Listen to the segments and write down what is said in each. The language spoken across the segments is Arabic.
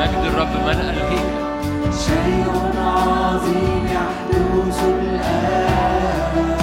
مجد الرب ملأ الهيكل شيء عظيم يحدث الآن.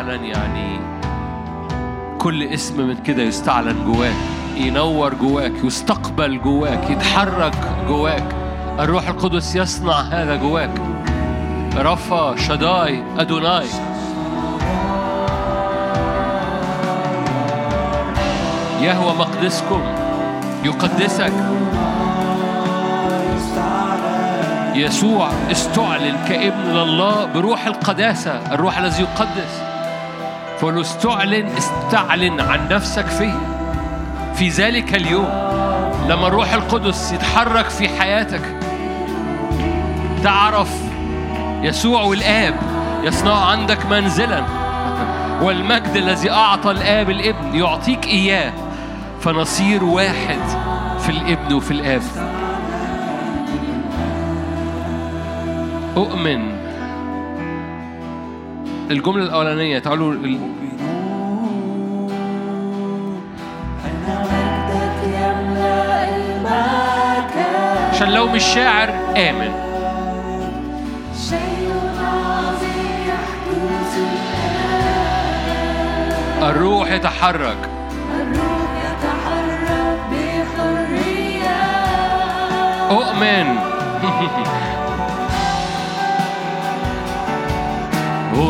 يستعلن يعني كل اسم من كده يستعلن جواك ينور جواك يستقبل جواك يتحرك جواك. الروح القدس يصنع هذا جواك. رفا شداي أدوناي. يهوى مقدسكم يقدسك. يسوع استعلن كابن لله بروح القداسة الروح الذي يقدس. فلو استعلن استعلن عن نفسك فيه. في ذلك اليوم لما الروح القدس يتحرك في حياتك تعرف يسوع والآب يصنع عندك منزلا. والمجد الذي أعطى الآب الإبن يعطيك إياه. فنصير واحد في الإبن وفي الآب. أؤمن الجملة الأولانية تعالوا ال... عشان لو مش شاعر آمن. الروح يتحرك. الروح يتحرك بحرية. أؤمن.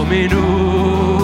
dominó.